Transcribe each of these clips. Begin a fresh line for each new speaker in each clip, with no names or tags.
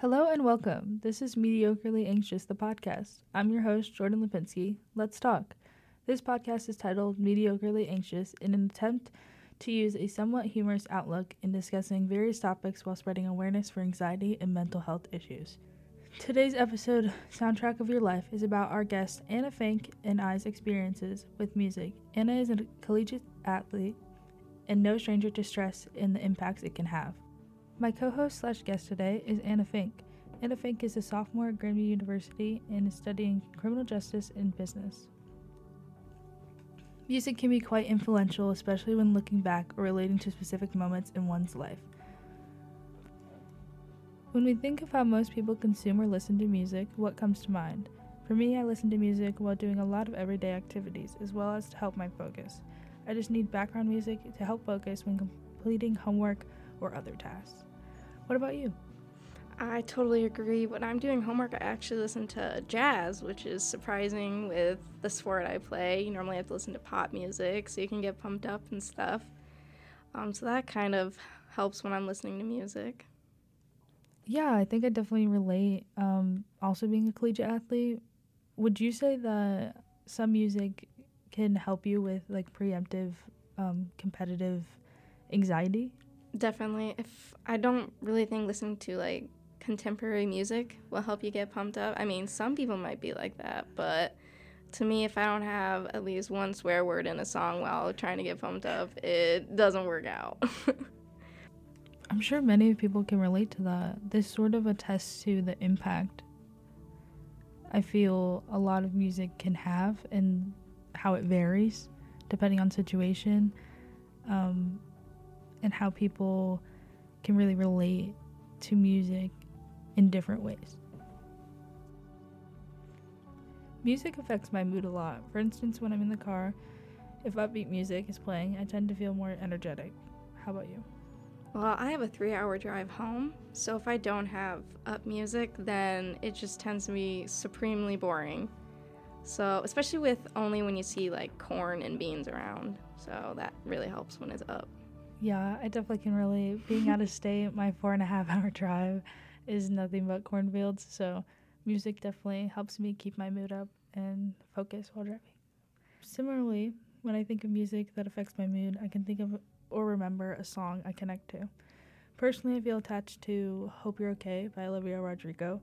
Hello and welcome. This is Mediocrely Anxious, the podcast. I'm your host, Jordan Lipinski. Let's talk. This podcast is titled Mediocrely Anxious in an attempt to use a somewhat humorous outlook in discussing various topics while spreading awareness for anxiety and mental health issues. Today's episode, Soundtrack of Your Life, is about our guest Anna Fink and I's experiences with music. Anna is a collegiate athlete and no stranger to stress and the impacts it can have. My co host slash guest today is Anna Fink. Anna Fink is a sophomore at Grand View University and is studying criminal justice and business. Music can be quite influential, especially when looking back or relating to specific moments in one's life. When we think of how most people consume or listen to music, what comes to mind? For me, I listen to music while doing a lot of everyday activities, as well as to help my focus. I just need background music to help focus when completing homework or other tasks. What about you?
I totally agree. When I'm doing homework, I actually listen to jazz, which is surprising with the sport I play. You normally have to listen to pop music, so you can get pumped up and stuff. Um, so that kind of helps when I'm listening to music.
Yeah, I think I definitely relate. Um, also, being a collegiate athlete, would you say that some music can help you with like preemptive um, competitive anxiety?
Definitely. If I don't really think listening to like contemporary music will help you get pumped up. I mean, some people might be like that, but to me, if I don't have at least one swear word in a song while trying to get pumped up, it doesn't work out.
I'm sure many people can relate to that. This sort of attests to the impact I feel a lot of music can have and how it varies depending on situation. Um, and how people can really relate to music in different ways. Music affects my mood a lot. For instance, when I'm in the car, if upbeat music is playing, I tend to feel more energetic. How about you?
Well, I have a three hour drive home, so if I don't have up music, then it just tends to be supremely boring. So, especially with only when you see like corn and beans around. So, that really helps when it's up.
Yeah, I definitely can relate. Being out of state, my four and a half hour drive is nothing but cornfields. So music definitely helps me keep my mood up and focus while driving. Similarly, when I think of music that affects my mood, I can think of or remember a song I connect to. Personally, I feel attached to Hope You're Okay by Olivia Rodrigo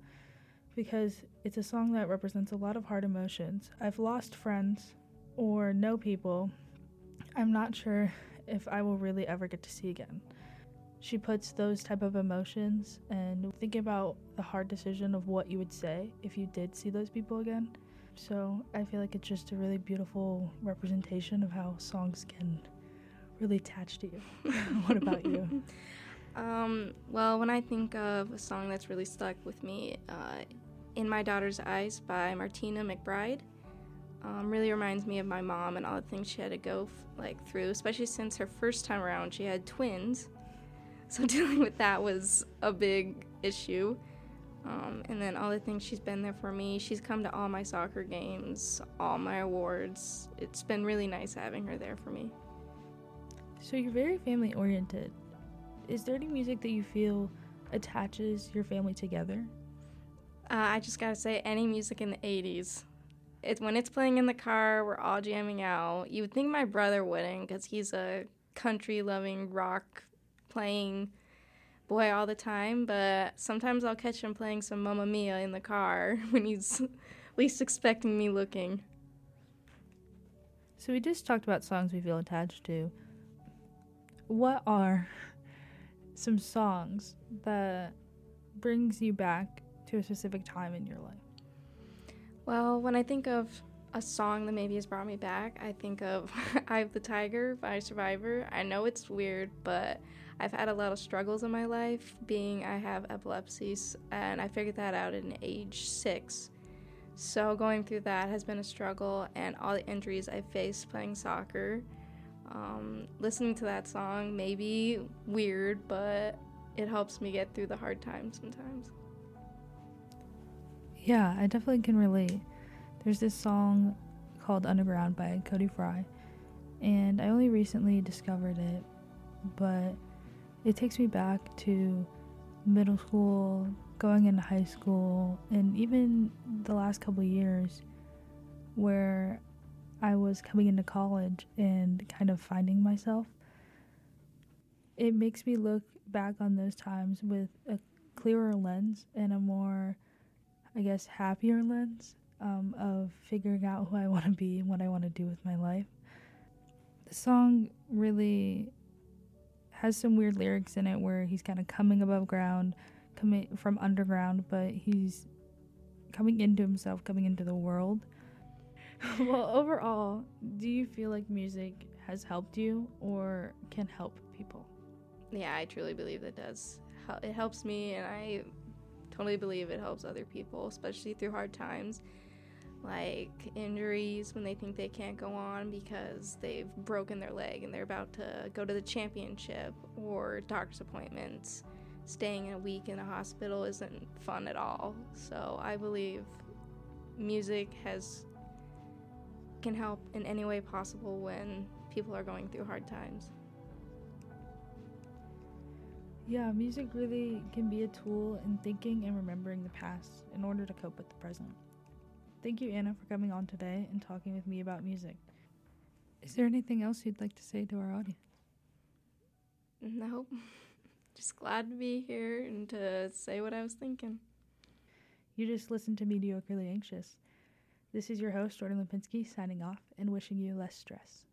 because it's a song that represents a lot of hard emotions. I've lost friends or know people. I'm not sure if I will really ever get to see again. She puts those type of emotions and thinking about the hard decision of what you would say if you did see those people again. So I feel like it's just a really beautiful representation of how songs can really attach to you. what about you?
Um, well, when I think of a song that's really stuck with me, uh, In My Daughter's Eyes by Martina McBride um, really reminds me of my mom and all the things she had to go f- like through, especially since her first time around she had twins. So dealing with that was a big issue. Um, and then all the things she's been there for me. She's come to all my soccer games, all my awards. It's been really nice having her there for me.
So you're very family oriented. Is there any music that you feel attaches your family together?
Uh, I just gotta say, any music in the 80s it's when it's playing in the car, we're all jamming out. You would think my brother wouldn't because he's a country loving rock playing boy all the time, but sometimes I'll catch him playing some Mamma Mia in the car when he's least expecting me looking.
So we just talked about songs we feel attached to. What are some songs that brings you back to a specific time in your life?
Well, when I think of a song that maybe has brought me back, I think of "Eye of the Tiger by Survivor. I know it's weird, but I've had a lot of struggles in my life, being I have epilepsy, and I figured that out at age six. So going through that has been a struggle, and all the injuries I faced playing soccer. Um, listening to that song may be weird, but it helps me get through the hard times sometimes.
Yeah, I definitely can relate. There's this song called Underground by Cody Fry, and I only recently discovered it, but it takes me back to middle school, going into high school and even the last couple years where I was coming into college and kind of finding myself, it makes me look back on those times with a clearer lens and a more, I guess, happier lens um, of figuring out who I want to be and what I want to do with my life. The song really has some weird lyrics in it where he's kind of coming above ground, coming from underground, but he's coming into himself, coming into the world. well, overall, do you feel like music has helped you or can help people?
Yeah, I truly believe it does. It helps me, and I totally believe it helps other people, especially through hard times like injuries when they think they can't go on because they've broken their leg and they're about to go to the championship or doctor's appointments. Staying a week in a hospital isn't fun at all. So I believe music has can help in any way possible when people are going through hard times.
Yeah, music really can be a tool in thinking and remembering the past in order to cope with the present. Thank you, Anna, for coming on today and talking with me about music. Is there anything else you'd like to say to our audience?
Nope. Just glad to be here and to say what I was thinking.
You just listened to Mediocrely Anxious. This is your host, Jordan Lipinski, signing off and wishing you less stress.